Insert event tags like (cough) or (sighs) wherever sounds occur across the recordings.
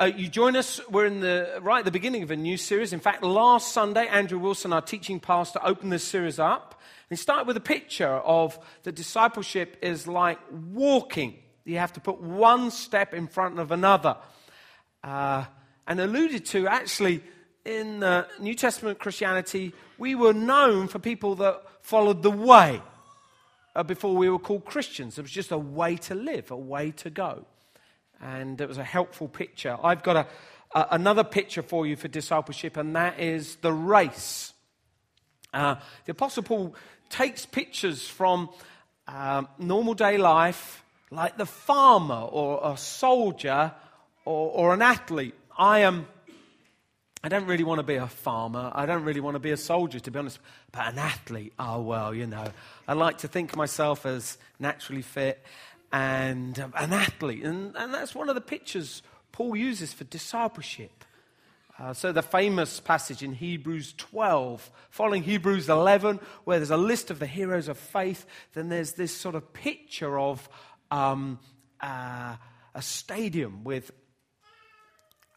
Uh, you join us, we're in the, right at the beginning of a new series. In fact, last Sunday, Andrew Wilson, our teaching pastor, opened this series up. And he started with a picture of the discipleship is like walking. You have to put one step in front of another. Uh, and alluded to actually in uh, New Testament Christianity, we were known for people that followed the way uh, before we were called Christians. It was just a way to live, a way to go. And it was a helpful picture. I've got a, a another picture for you for discipleship, and that is the race. Uh, the Apostle Paul takes pictures from uh, normal day life, like the farmer or a soldier or, or an athlete. I am. I don't really want to be a farmer. I don't really want to be a soldier, to be honest. But an athlete, oh, well, you know. I like to think myself as naturally fit and um, an athlete. And, and that's one of the pictures Paul uses for discipleship. Uh, so, the famous passage in Hebrews 12, following Hebrews 11, where there's a list of the heroes of faith, then there's this sort of picture of um, uh, a stadium with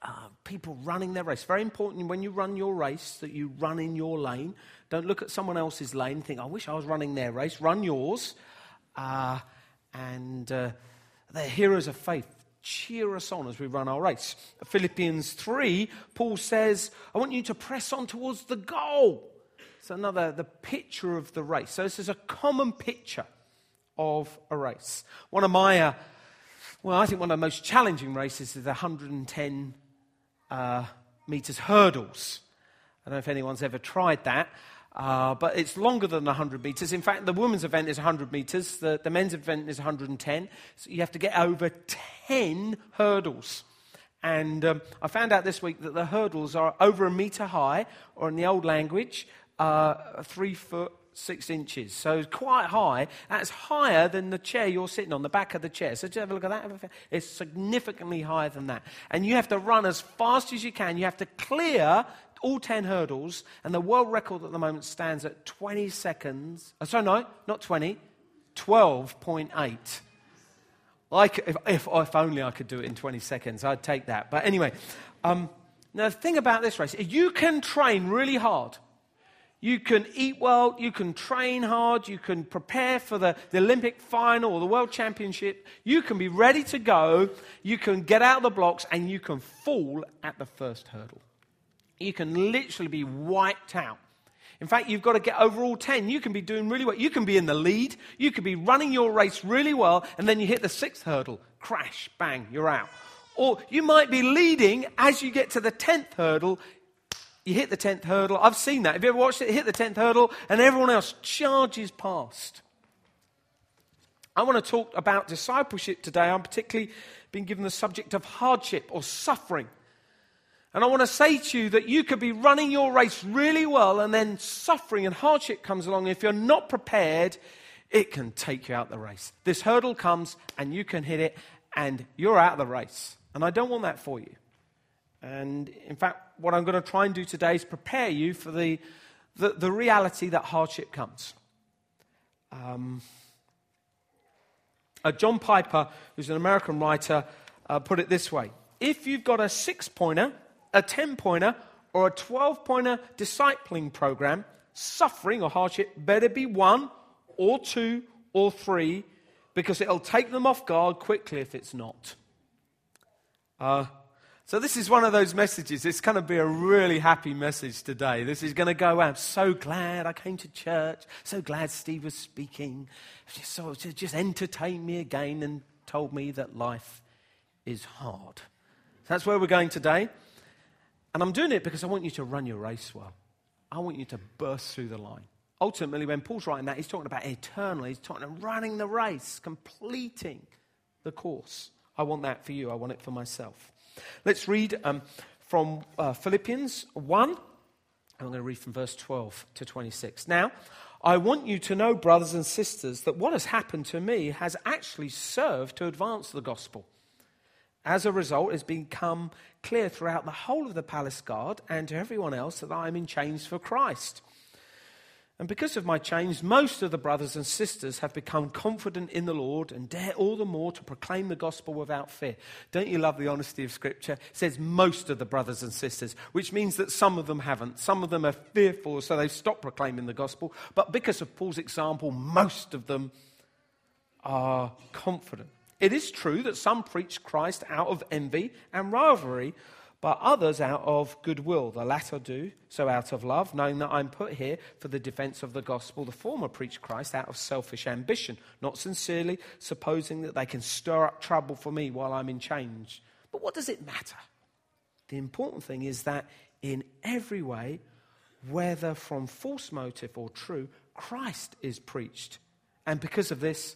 uh, people running their race. Very important when you run your race that you run in your lane. Don't look at someone else's lane think, I wish I was running their race. Run yours. Uh, and uh, they're heroes of faith. Cheer us on as we run our race. Philippians 3, Paul says, I want you to press on towards the goal. It's another, the picture of the race. So this is a common picture of a race. One of my, uh, well, I think one of the most challenging races is the 110 uh, meters hurdles. I don't know if anyone's ever tried that, uh, but it's longer than 100 meters. In fact, the women's event is 100 meters, the, the men's event is 110. So you have to get over 10 hurdles. And um, I found out this week that the hurdles are over a meter high, or in the old language, uh, three foot six inches. So quite high. That's higher than the chair you're sitting on, the back of the chair. So just have a look at that. It's significantly higher than that. And you have to run as fast as you can. You have to clear all 10 hurdles. And the world record at the moment stands at 20 seconds. Oh, sorry, no, not 20, 12.8. Like, if, if, if, only I could do it in 20 seconds, I'd take that. But anyway, um, now the thing about this race, you can train really hard. You can eat well, you can train hard, you can prepare for the, the Olympic final or the World Championship. You can be ready to go, you can get out of the blocks, and you can fall at the first hurdle. You can literally be wiped out. In fact, you've got to get over all 10. You can be doing really well. You can be in the lead. You could be running your race really well, and then you hit the sixth hurdle. Crash, bang, you're out. Or you might be leading as you get to the 10th hurdle. You hit the 10th hurdle. I've seen that. Have you ever watched it? Hit the 10th hurdle and everyone else charges past. I want to talk about discipleship today. I'm particularly being given the subject of hardship or suffering. And I want to say to you that you could be running your race really well and then suffering and hardship comes along. If you're not prepared, it can take you out the race. This hurdle comes and you can hit it and you're out of the race. And I don't want that for you. And in fact, what I'm going to try and do today is prepare you for the, the, the reality that hardship comes. Um, uh, John Piper, who's an American writer, uh, put it this way If you've got a six pointer, a 10 pointer, or a 12 pointer discipling program, suffering or hardship better be one or two or three because it'll take them off guard quickly if it's not. Uh, so, this is one of those messages. It's going to be a really happy message today. This is going to go out. So glad I came to church. So glad Steve was speaking. Just, so, just entertained me again and told me that life is hard. So that's where we're going today. And I'm doing it because I want you to run your race well. I want you to burst through the line. Ultimately, when Paul's writing that, he's talking about eternally. He's talking about running the race, completing the course. I want that for you. I want it for myself. Let's read um, from uh, Philippians 1. I'm going to read from verse 12 to 26. Now, I want you to know, brothers and sisters, that what has happened to me has actually served to advance the gospel. As a result, it's become clear throughout the whole of the palace guard and to everyone else that I am in chains for Christ. And because of my change, most of the brothers and sisters have become confident in the Lord and dare all the more to proclaim the gospel without fear. Don't you love the honesty of Scripture? It says most of the brothers and sisters, which means that some of them haven't. Some of them are fearful, so they've stopped proclaiming the gospel. But because of Paul's example, most of them are confident. It is true that some preach Christ out of envy and rivalry, but others out of goodwill. The latter do so out of love, knowing that I'm put here for the defense of the gospel. The former preach Christ out of selfish ambition, not sincerely, supposing that they can stir up trouble for me while I'm in change. But what does it matter? The important thing is that in every way, whether from false motive or true, Christ is preached. And because of this,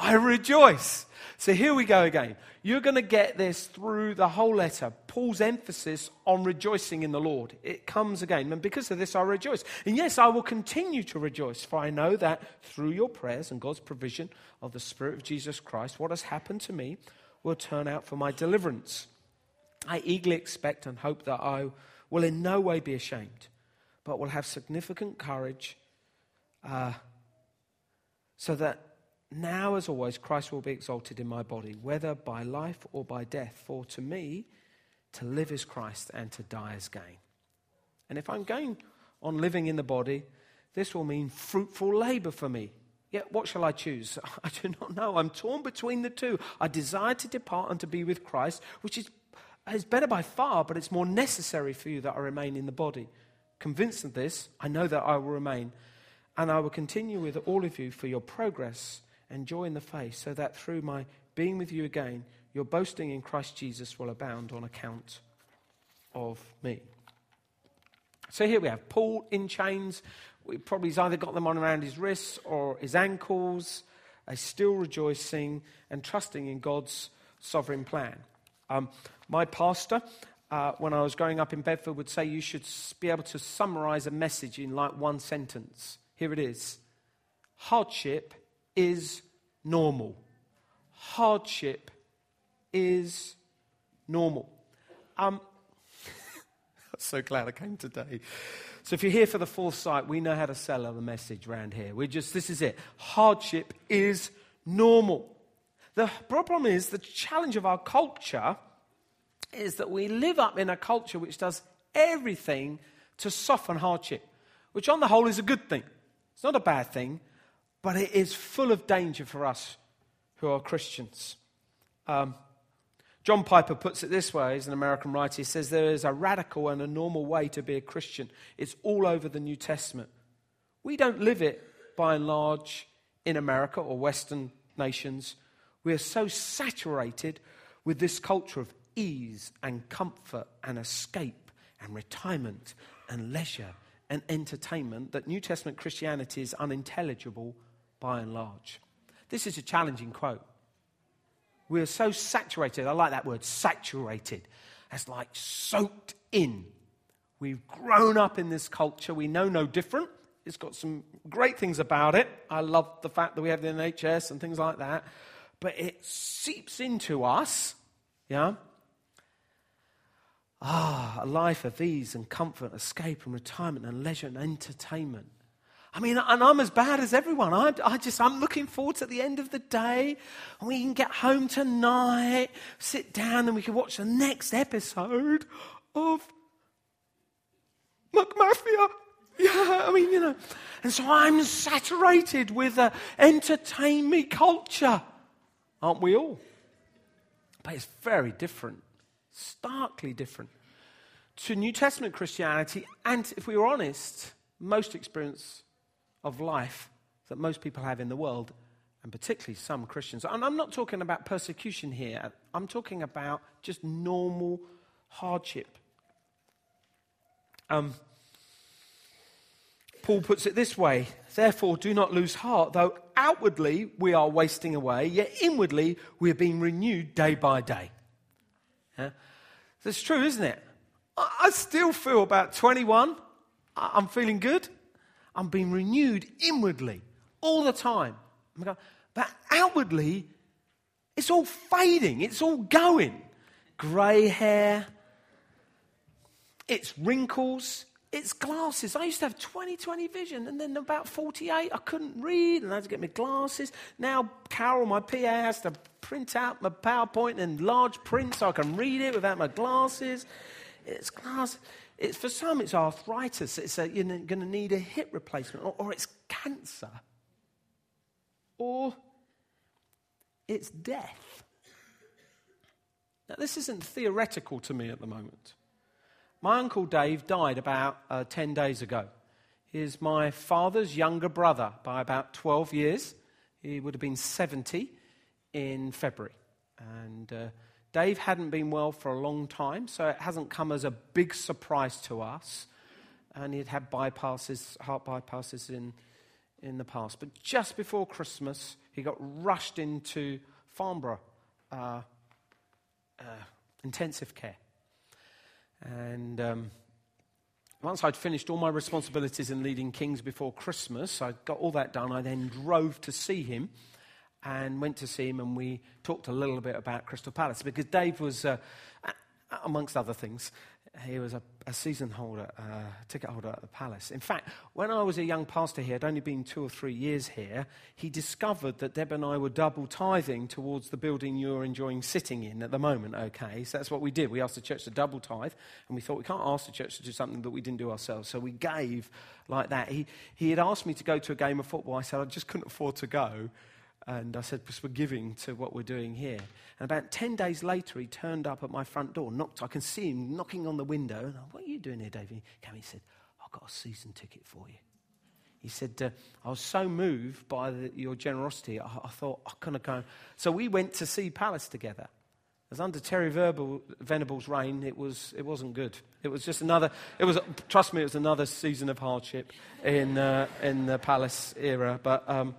I rejoice. So here we go again. You're going to get this through the whole letter. Paul's emphasis on rejoicing in the Lord. It comes again. And because of this, I rejoice. And yes, I will continue to rejoice, for I know that through your prayers and God's provision of the Spirit of Jesus Christ, what has happened to me will turn out for my deliverance. I eagerly expect and hope that I will in no way be ashamed, but will have significant courage uh, so that now, as always, Christ will be exalted in my body, whether by life or by death. For to me, to live is Christ and to die is gain. And if I'm going on living in the body, this will mean fruitful labor for me. Yet, what shall I choose? (laughs) I do not know. I'm torn between the two. I desire to depart and to be with Christ, which is, is better by far, but it's more necessary for you that I remain in the body. Convinced of this, I know that I will remain, and I will continue with all of you for your progress and joy in the faith, so that through my being with you again, your boasting in Christ Jesus will abound on account of me. So here we have Paul in chains. Probably he's either got them on around his wrists or his ankles. He's still rejoicing and trusting in God's sovereign plan. Um, my pastor, uh, when I was growing up in Bedford, would say you should be able to summarize a message in like one sentence. Here it is Hardship is normal. Hardship is normal. Um, (laughs) so glad I came today. So if you're here for the foresight, we know how to sell the message around here. We're just this is it. Hardship is normal. The problem is the challenge of our culture is that we live up in a culture which does everything to soften hardship, which on the whole is a good thing. It's not a bad thing, but it is full of danger for us who are Christians. Um, John Piper puts it this way, he's an American writer. He says there is a radical and a normal way to be a Christian. It's all over the New Testament. We don't live it by and large in America or Western nations. We are so saturated with this culture of ease and comfort and escape and retirement and leisure and entertainment that New Testament Christianity is unintelligible by and large. This is a challenging quote. We are so saturated. I like that word, saturated. That's like soaked in. We've grown up in this culture. We know no different. It's got some great things about it. I love the fact that we have the NHS and things like that. But it seeps into us, yeah? Ah, a life of ease and comfort, escape and retirement and leisure and entertainment. I mean, and I'm as bad as everyone. I, I just, I'm looking forward to the end of the day. And we can get home tonight, sit down, and we can watch the next episode of McMafia. Yeah, I mean, you know. And so I'm saturated with uh, the entertain me culture. Aren't we all? But it's very different, starkly different to New Testament Christianity, and if we were honest, most experience of life that most people have in the world, and particularly some Christians. And I'm not talking about persecution here, I'm talking about just normal hardship. Um, Paul puts it this way Therefore, do not lose heart, though outwardly we are wasting away, yet inwardly we are being renewed day by day. Yeah? That's true, isn't it? I still feel about 21. I'm feeling good. I'm being renewed inwardly all the time. But outwardly, it's all fading, it's all going. Grey hair, it's wrinkles, it's glasses. I used to have 20 20 vision, and then about 48, I couldn't read, and I had to get my glasses. Now, Carol, my PA, has to print out my PowerPoint in large print so I can read it without my glasses. It's glasses. It's, for some, it's arthritis. It's a, you're going to need a hip replacement, or, or it's cancer, or it's death. Now, this isn't theoretical to me at the moment. My uncle Dave died about uh, 10 days ago. He's my father's younger brother by about 12 years. He would have been 70 in February. And uh, Dave hadn't been well for a long time, so it hasn't come as a big surprise to us. And he'd had bypasses, heart bypasses in, in the past. But just before Christmas, he got rushed into Farnborough uh, uh intensive care. And um, once I'd finished all my responsibilities in leading Kings before Christmas, I got all that done. I then drove to see him and went to see him, and we talked a little bit about Crystal Palace because Dave was, uh, amongst other things, he was a, a season holder, uh, ticket holder at the palace. In fact, when I was a young pastor here, I'd only been two or three years here, he discovered that Deb and I were double tithing towards the building you're enjoying sitting in at the moment, okay? So that's what we did. We asked the church to double tithe, and we thought we can't ask the church to do something that we didn't do ourselves. So we gave like that. He, he had asked me to go to a game of football. I said I just couldn't afford to go. And I said, we're giving to what we're doing here. And about 10 days later, he turned up at my front door, knocked. I can see him knocking on the window. And I, what are you doing here, David? He came he said, I've got a season ticket for you. He said, uh, I was so moved by the, your generosity, I, I thought, I'm going to go. So we went to see Palace together. As under Terry Verbal, Venable's reign, it, was, it wasn't good. It was just another, it was, trust me, it was another season of hardship in, uh, in the Palace era. But um,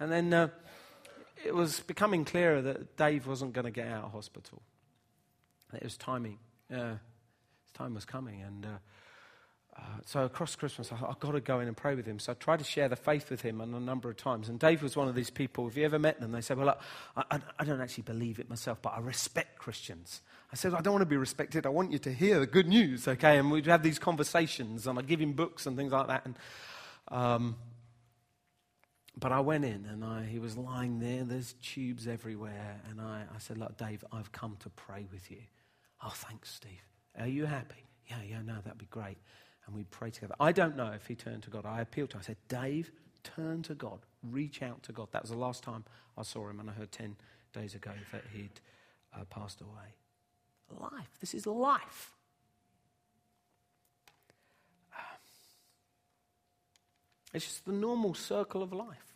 and then uh, it was becoming clearer that Dave wasn't going to get out of hospital. It was timing. Uh, his time was coming. And uh, uh, so across Christmas, I I've got to go in and pray with him. So I tried to share the faith with him a number of times. And Dave was one of these people, if you ever met them, they said, Well, look, I, I, don't actually believe it myself, but I respect Christians. I said, I don't want to be respected. I want you to hear the good news, okay? And we'd have these conversations, and I'd give him books and things like that. And um, but I went in and I, he was lying there. There's tubes everywhere. And I, I said, Look, Dave, I've come to pray with you. Oh, thanks, Steve. Are you happy? Yeah, yeah, no, that'd be great. And we prayed together. I don't know if he turned to God. I appealed to him. I said, Dave, turn to God. Reach out to God. That was the last time I saw him. And I heard 10 days ago that he'd uh, passed away. Life. This is life. It's just the normal circle of life.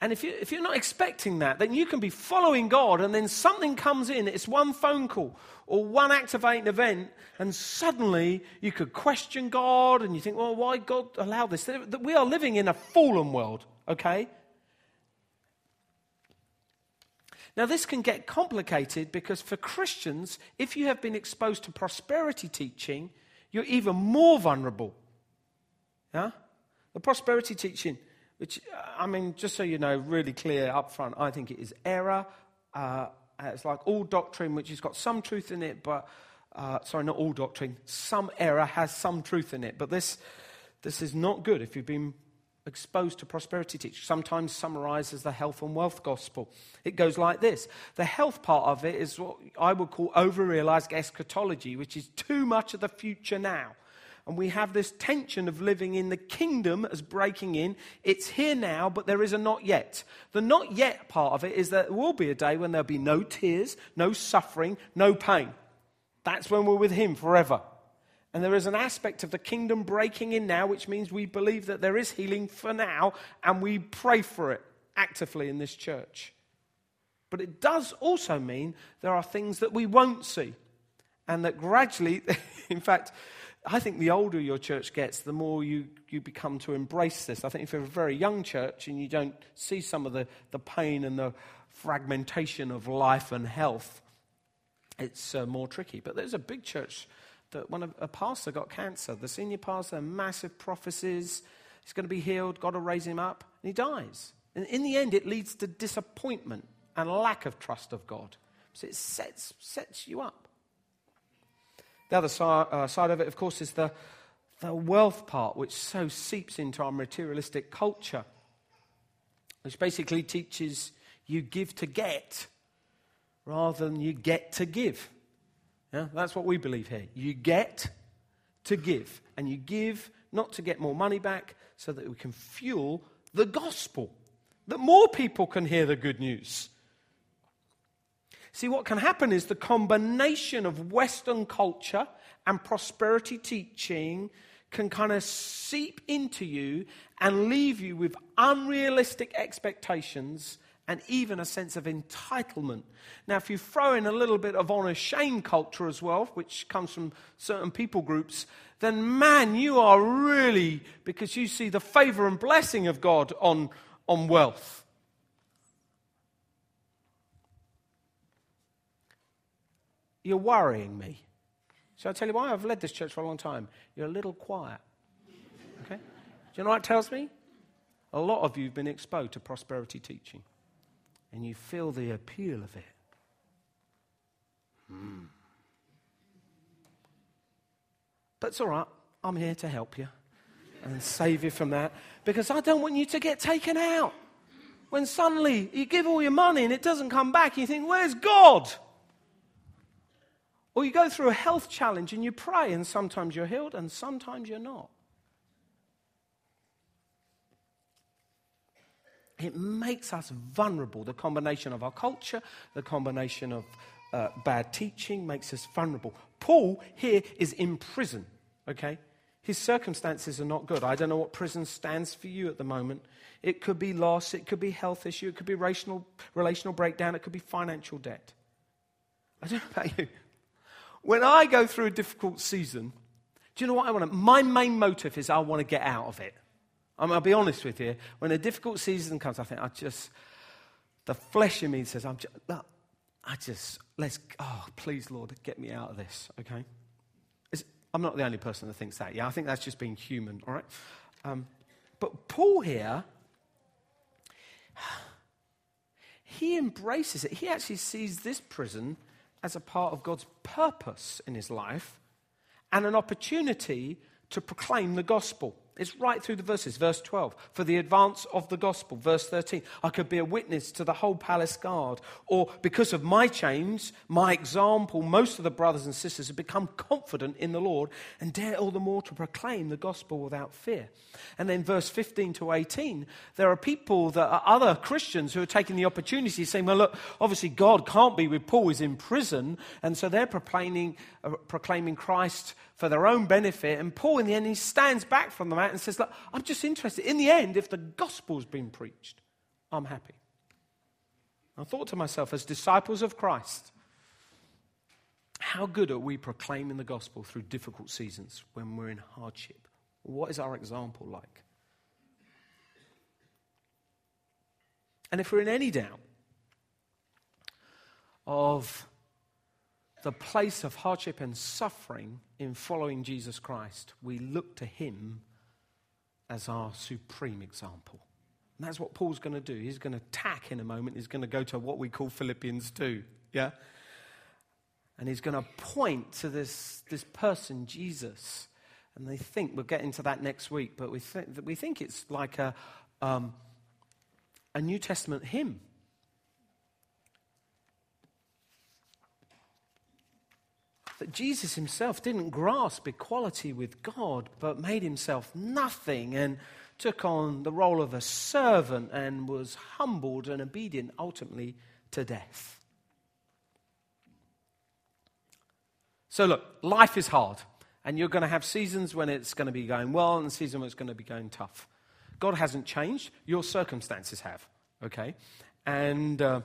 And if, you, if you're not expecting that, then you can be following God and then something comes in. It's one phone call or one activating event, and suddenly you could question God and you think, well, why God allow this? We are living in a fallen world, okay? Now, this can get complicated because for Christians, if you have been exposed to prosperity teaching, you're even more vulnerable yeah? The prosperity teaching, which, uh, I mean, just so you know, really clear up front, I think it is error. Uh, it's like all doctrine, which has got some truth in it, but, uh, sorry, not all doctrine, some error has some truth in it. But this, this is not good if you've been exposed to prosperity teaching, sometimes summarized as the health and wealth gospel. It goes like this The health part of it is what I would call over realized eschatology, which is too much of the future now. And we have this tension of living in the kingdom as breaking in. It's here now, but there is a not yet. The not yet part of it is that there will be a day when there'll be no tears, no suffering, no pain. That's when we're with Him forever. And there is an aspect of the kingdom breaking in now, which means we believe that there is healing for now, and we pray for it actively in this church. But it does also mean there are things that we won't see, and that gradually, (laughs) in fact, I think the older your church gets, the more you, you become to embrace this. I think if you're a very young church and you don't see some of the, the pain and the fragmentation of life and health, it's uh, more tricky. But there's a big church that when a, a pastor got cancer, the senior pastor, massive prophecies, he's going to be healed, God will raise him up, and he dies. And in the end, it leads to disappointment and lack of trust of God. So it sets, sets you up. The other side, uh, side of it, of course, is the, the wealth part, which so seeps into our materialistic culture, which basically teaches you give to get rather than you get to give. Yeah, that's what we believe here. You get to give, and you give not to get more money back so that we can fuel the gospel, that more people can hear the good news. See, what can happen is the combination of Western culture and prosperity teaching can kind of seep into you and leave you with unrealistic expectations and even a sense of entitlement. Now, if you throw in a little bit of honor shame culture as well, which comes from certain people groups, then man, you are really, because you see the favor and blessing of God on, on wealth. You're worrying me. So I tell you why? I've led this church for a long time. You're a little quiet. Okay? Do you know what it tells me? A lot of you have been exposed to prosperity teaching and you feel the appeal of it. Hmm. But it's all right. I'm here to help you and save you from that because I don't want you to get taken out. When suddenly you give all your money and it doesn't come back, you think, Where's God? Or you go through a health challenge and you pray, and sometimes you're healed and sometimes you're not. It makes us vulnerable. The combination of our culture, the combination of uh, bad teaching makes us vulnerable. Paul here is in prison, okay? His circumstances are not good. I don't know what prison stands for you at the moment. It could be loss, it could be health issue, it could be relational, relational breakdown, it could be financial debt. I don't know about you. When I go through a difficult season, do you know what I want to? My main motive is I want to get out of it. I will be honest with you. When a difficult season comes, I think I just, the flesh in me says, I'm just, I just, let's, oh, please, Lord, get me out of this, okay? It's, I'm not the only person that thinks that, yeah? I think that's just being human, all right? Um, but Paul here, (sighs) he embraces it. He actually sees this prison as a part of God's purpose in his life and an opportunity to proclaim the gospel. It's right through the verses. Verse 12, for the advance of the gospel. Verse 13, I could be a witness to the whole palace guard. Or because of my change, my example, most of the brothers and sisters have become confident in the Lord and dare all the more to proclaim the gospel without fear. And then verse 15 to 18, there are people that are other Christians who are taking the opportunity saying, well, look, obviously God can't be with Paul, he's in prison. And so they're proclaiming, uh, proclaiming Christ for their own benefit. And Paul, in the end, he stands back from the mat and says, Look, I'm just interested. In the end, if the gospel's been preached, I'm happy. I thought to myself, as disciples of Christ, how good are we proclaiming the gospel through difficult seasons when we're in hardship? What is our example like? And if we're in any doubt of the place of hardship and suffering in following Jesus Christ, we look to him as our supreme example. And that's what Paul's going to do. He's going to tack in a moment. He's going to go to what we call Philippians 2. Yeah? And he's going to point to this, this person, Jesus. And they think, we'll get into that next week, but we think, we think it's like a, um, a New Testament hymn. That Jesus himself didn't grasp equality with God, but made himself nothing and took on the role of a servant and was humbled and obedient ultimately to death. So, look, life is hard, and you're going to have seasons when it's going to be going well and seasons when it's going to be going tough. God hasn't changed, your circumstances have, okay? And uh,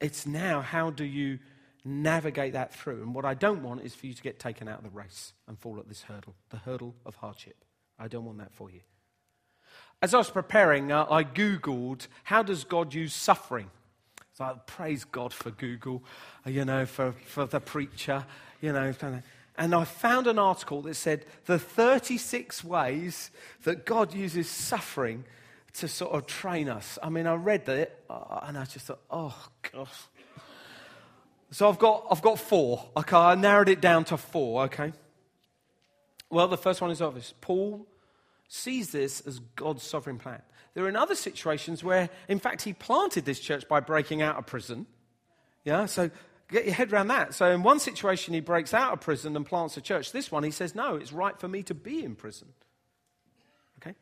it's now how do you navigate that through. And what I don't want is for you to get taken out of the race and fall at this hurdle, the hurdle of hardship. I don't want that for you. As I was preparing, uh, I Googled, how does God use suffering? So I praise God for Google, uh, you know, for, for the preacher, you know. And I found an article that said the 36 ways that God uses suffering to sort of train us. I mean, I read it uh, and I just thought, oh, gosh So I've got, I've got four. Okay, I narrowed it down to four, okay? Well, the first one is obvious. Paul sees this as God's sovereign plan. There are other situations where, in fact, he planted this church by breaking out of prison. Yeah, so get your head around that. So, in one situation, he breaks out of prison and plants a church. This one, he says, No, it's right for me to be in prison. Okay?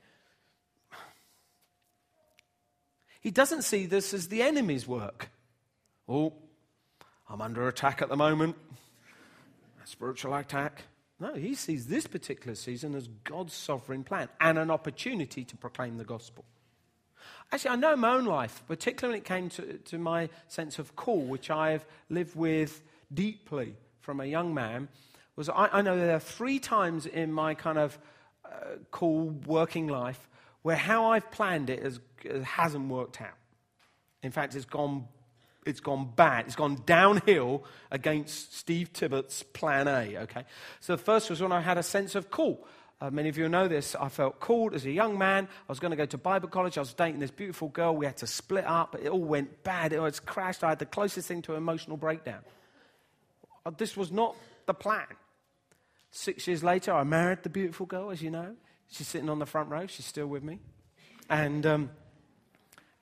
He doesn't see this as the enemy's work. Oh, I'm under attack at the moment. A spiritual attack. No, he sees this particular season as God's sovereign plan and an opportunity to proclaim the gospel. Actually, I know my own life, particularly when it came to, to my sense of call, which I've lived with deeply from a young man, was I, I know there are three times in my kind of uh, call working life where how I've planned it has, hasn't worked out. In fact, it's gone it's gone bad. It's gone downhill against Steve Tibbert's plan A, okay? So the first was when I had a sense of call. Uh, many of you know this. I felt called as a young man. I was going to go to Bible college. I was dating this beautiful girl. We had to split up. It all went bad. It was crashed. I had the closest thing to an emotional breakdown. Uh, this was not the plan. Six years later, I married the beautiful girl, as you know. She's sitting on the front row. She's still with me. And um,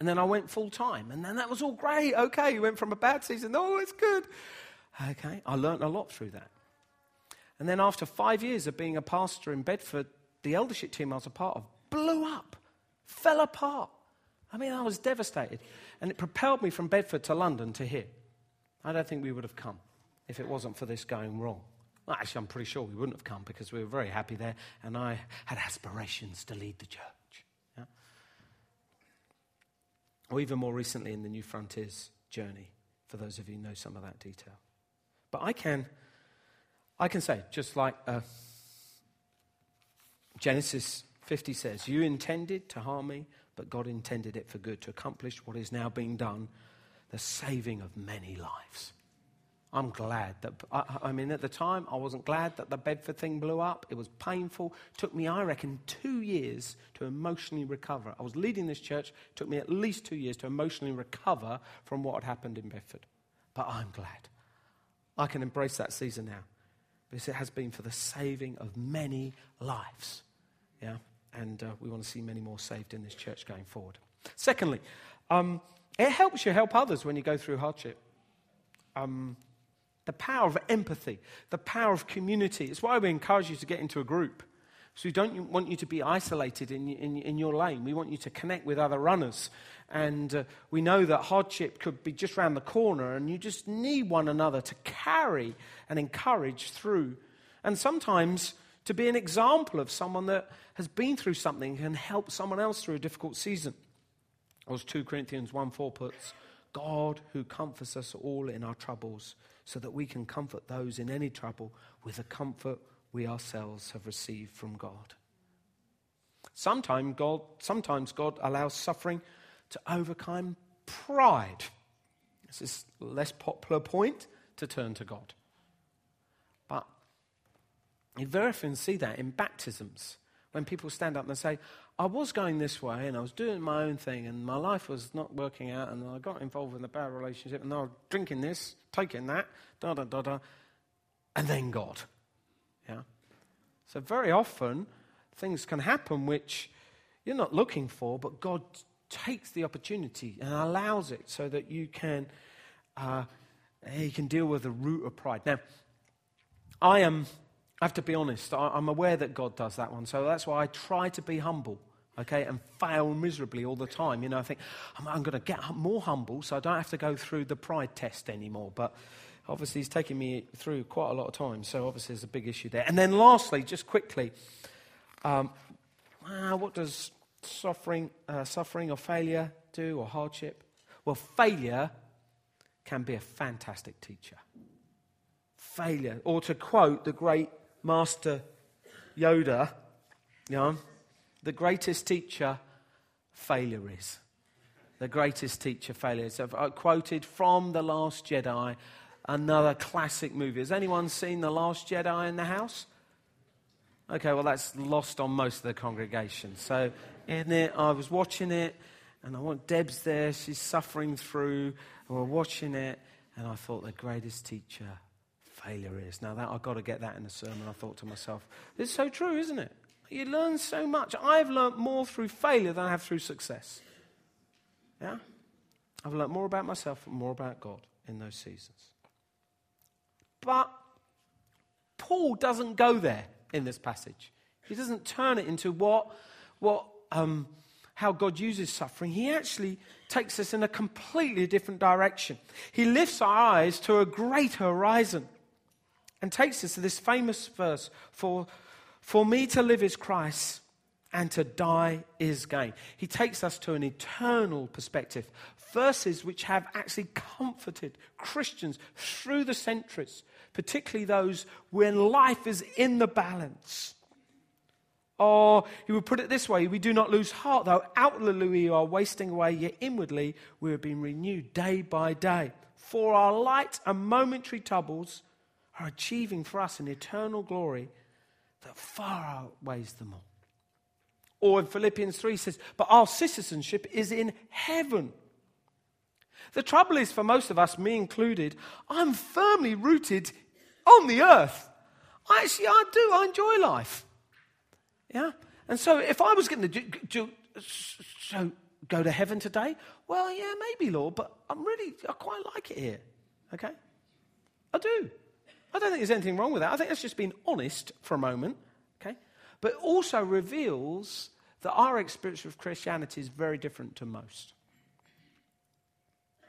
and then I went full time. And then that was all great. Okay, you went from a bad season. Oh, it's good. Okay, I learned a lot through that. And then after five years of being a pastor in Bedford, the eldership team I was a part of blew up, fell apart. I mean, I was devastated. And it propelled me from Bedford to London to here. I don't think we would have come if it wasn't for this going wrong. Actually, I'm pretty sure we wouldn't have come because we were very happy there, and I had aspirations to lead the church or even more recently in the New Frontiers journey, for those of you who know some of that detail. But I can, I can say, just like uh, Genesis 50 says, You intended to harm me, but God intended it for good, to accomplish what is now being done, the saving of many lives. I'm glad that, I, I, mean, at the time, I wasn't glad that the Bedford thing blew up. It was painful. Took me, I reckon, two years to emotionally recover. I was leading this church. Took me at least two years to emotionally recover from what had happened in Bedford. But I'm glad. I can embrace that season now because it has been for the saving of many lives. Yeah? And uh, we want to see many more saved in this church going forward. Secondly, um, it helps you help others when you go through hardship. Um, the power of empathy, the power of community. It's why we encourage you to get into a group. So we don't want you to be isolated in, in, in your lane. We want you to connect with other runners. And uh, we know that hardship could be just around the corner, and you just need one another to carry and encourage through. And sometimes to be an example of someone that has been through something and help someone else through a difficult season. As 2 Corinthians 1 4 puts, God who comforts us all in our troubles so that we can comfort those in any trouble with the comfort we ourselves have received from God. Sometimes God, sometimes God allows suffering to overcome pride. This is a less popular point to turn to God. But you very often see that in baptisms when people stand up and say, I was going this way and I was doing my own thing and my life was not working out and I got involved in a bad relationship and I was drinking this, taking that, da da da da, and then God. Yeah? So very often things can happen which you're not looking for, but God takes the opportunity and allows it so that you can, uh, He can deal with the root of pride. Now, I am. I have to be honest, I'm aware that God does that one, so that's why I try to be humble okay, and fail miserably all the time. You know, I think I'm, I'm going to get more humble so I don't have to go through the pride test anymore. But obviously, he's taken me through quite a lot of time, so obviously, there's a big issue there. And then, lastly, just quickly, um, uh, what does suffering, uh, suffering or failure do, or hardship? Well, failure can be a fantastic teacher. Failure, or to quote the great master Yoda, you know, the greatest teacher failure is. The greatest teacher failure is. I've uh, quoted from The Last Jedi, another classic movie. Has anyone seen The Last Jedi in the house? Okay, well, that's lost on most of the congregation. So, in it, I was watching it, and I want Deb's there. She's suffering through, and we're watching it. And I thought the greatest teacher failure is. Now that I've got to get that in the sermon, I thought to myself, it's so true, isn't it? You learn so much. I've learned more through failure than I have through success. Yeah? I've learned more about myself and more about God in those seasons. But Paul doesn't go there in this passage. He doesn't turn it into what, what, um, how God uses suffering. He actually takes us in a completely different direction. He lifts our eyes to a greater horizon and takes us to this famous verse for, for me to live is Christ and to die is gain. He takes us to an eternal perspective. Verses which have actually comforted Christians through the centuries, particularly those when life is in the balance. Oh, or he would put it this way We do not lose heart, though outwardly we are wasting away, yet inwardly we are being renewed day by day. For our light and momentary troubles are achieving for us an eternal glory that far outweighs them all. Or in Philippians 3 says, But our citizenship is in heaven. The trouble is, for most of us, me included, I'm firmly rooted on the earth. I actually, I do. I enjoy life. Yeah? And so if I was going to do, do, so go to heaven today, well, yeah, maybe, Lord, but I'm really, I quite like it here. Okay? I do. I don't think there's anything wrong with that. I think that's just being honest for a moment. Okay? But also reveals that our experience of Christianity is very different to most.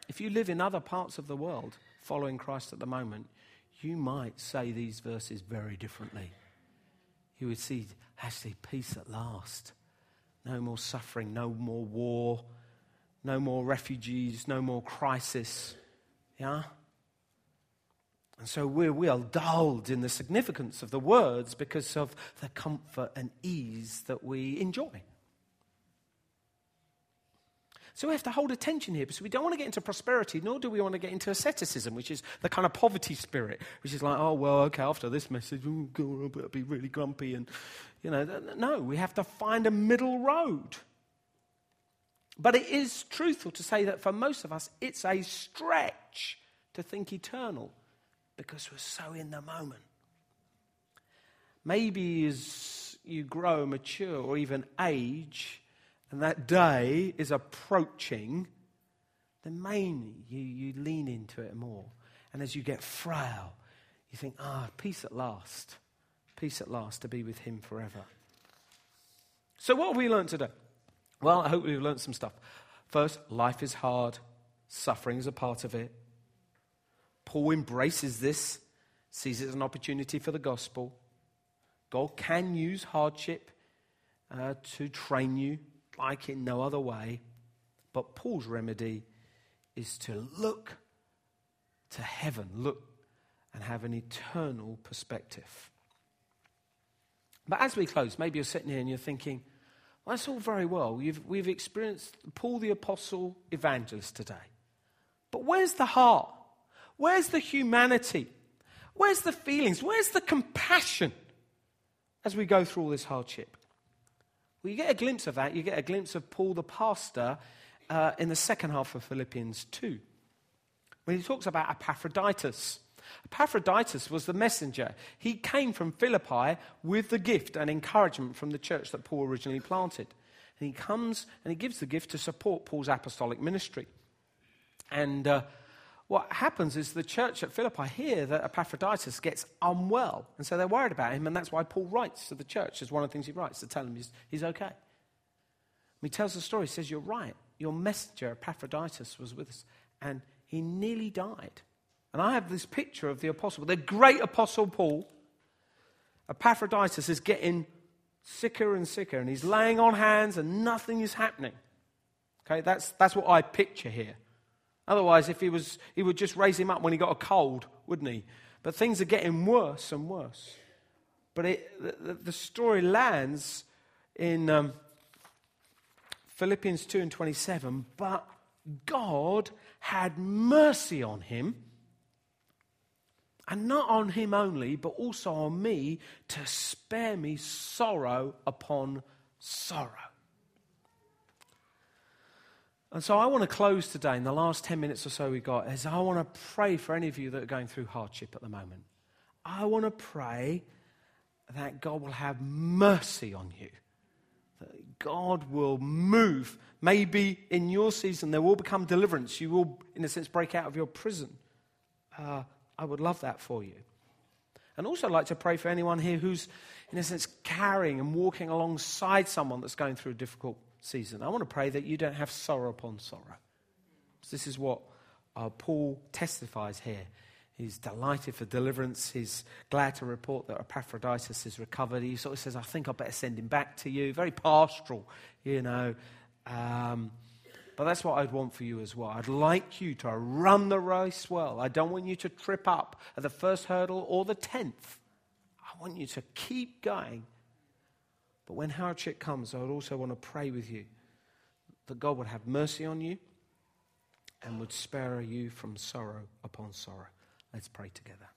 If you live in other parts of the world following Christ at the moment, you might say these verses very differently. You would see actually peace at last. No more suffering, no more war, no more refugees, no more crisis. Yeah? And so we're, we are dulled in the significance of the words because of the comfort and ease that we enjoy. So we have to hold attention here because we don't want to get into prosperity, nor do we want to get into asceticism, which is the kind of poverty spirit, which is like, oh, well, okay, after this message, God, I better be really grumpy. And, you know, no, we have to find a middle road. But it is truthful to say that for most of us, it's a stretch to think eternal because we're so in the moment. Maybe as you grow, mature, or even age, and that day is approaching, then mainly you, you lean into it more. And as you get frail, you think, ah, peace at last. Peace at last to be with Him forever. So, what have we learned today? Well, I hope we've learned some stuff. First, life is hard, suffering is a part of it. Paul embraces this, sees it as an opportunity for the gospel. God can use hardship uh, to train you like in no other way. But Paul's remedy is to look to heaven, look and have an eternal perspective. But as we close, maybe you're sitting here and you're thinking, well, that's all very well. You've, we've experienced Paul the Apostle evangelist today. But where's the heart? Where's the humanity? Where's the feelings? Where's the compassion as we go through all this hardship? Well, you get a glimpse of that. You get a glimpse of Paul the pastor uh, in the second half of Philippians 2, when he talks about Epaphroditus. Epaphroditus was the messenger. He came from Philippi with the gift and encouragement from the church that Paul originally planted. And he comes and he gives the gift to support Paul's apostolic ministry. And uh, what happens is the church at Philippi hear that Epaphroditus gets unwell. And so they're worried about him. And that's why Paul writes to the church, as one of the things he writes, to tell him he's, he's okay. And he tells the story. He says, You're right. Your messenger, Epaphroditus, was with us. And he nearly died. And I have this picture of the apostle, the great apostle Paul. Epaphroditus is getting sicker and sicker, and he's laying on hands, and nothing is happening. Okay, that's, that's what I picture here. Otherwise, if he was, he would just raise him up when he got a cold, wouldn't he? But things are getting worse and worse. But it, the, the, story lands in um, Philippians 2 and 27. But God had mercy on him, and not on him only, but also on me, to spare me sorrow upon sorrow. And so I want to close today in the last 10 minutes or so we've got is I want to pray for any of you that are going through hardship at the moment. I want to pray that God will have mercy on you. That God will move. Maybe in your season there will become deliverance. You will, in a sense, break out of your prison. Uh, I would love that for you. And also I'd like to pray for anyone here who's, in a sense, carrying and walking alongside someone that's going through a difficult season. I want to pray that you don't have sorrow upon sorrow. This is what uh, Paul testifies here. He's delighted for deliverance. He's glad to report that Epaphroditus is recovered. He sort of says, I think I better send him back to you. Very pastoral, you know. Um, but that's what I'd want for you as well. I'd like you to run the race well. I don't want you to trip up at the first hurdle or the tenth. I want you to keep going but when hardship comes, I would also want to pray with you that God would have mercy on you and would spare you from sorrow upon sorrow. Let's pray together.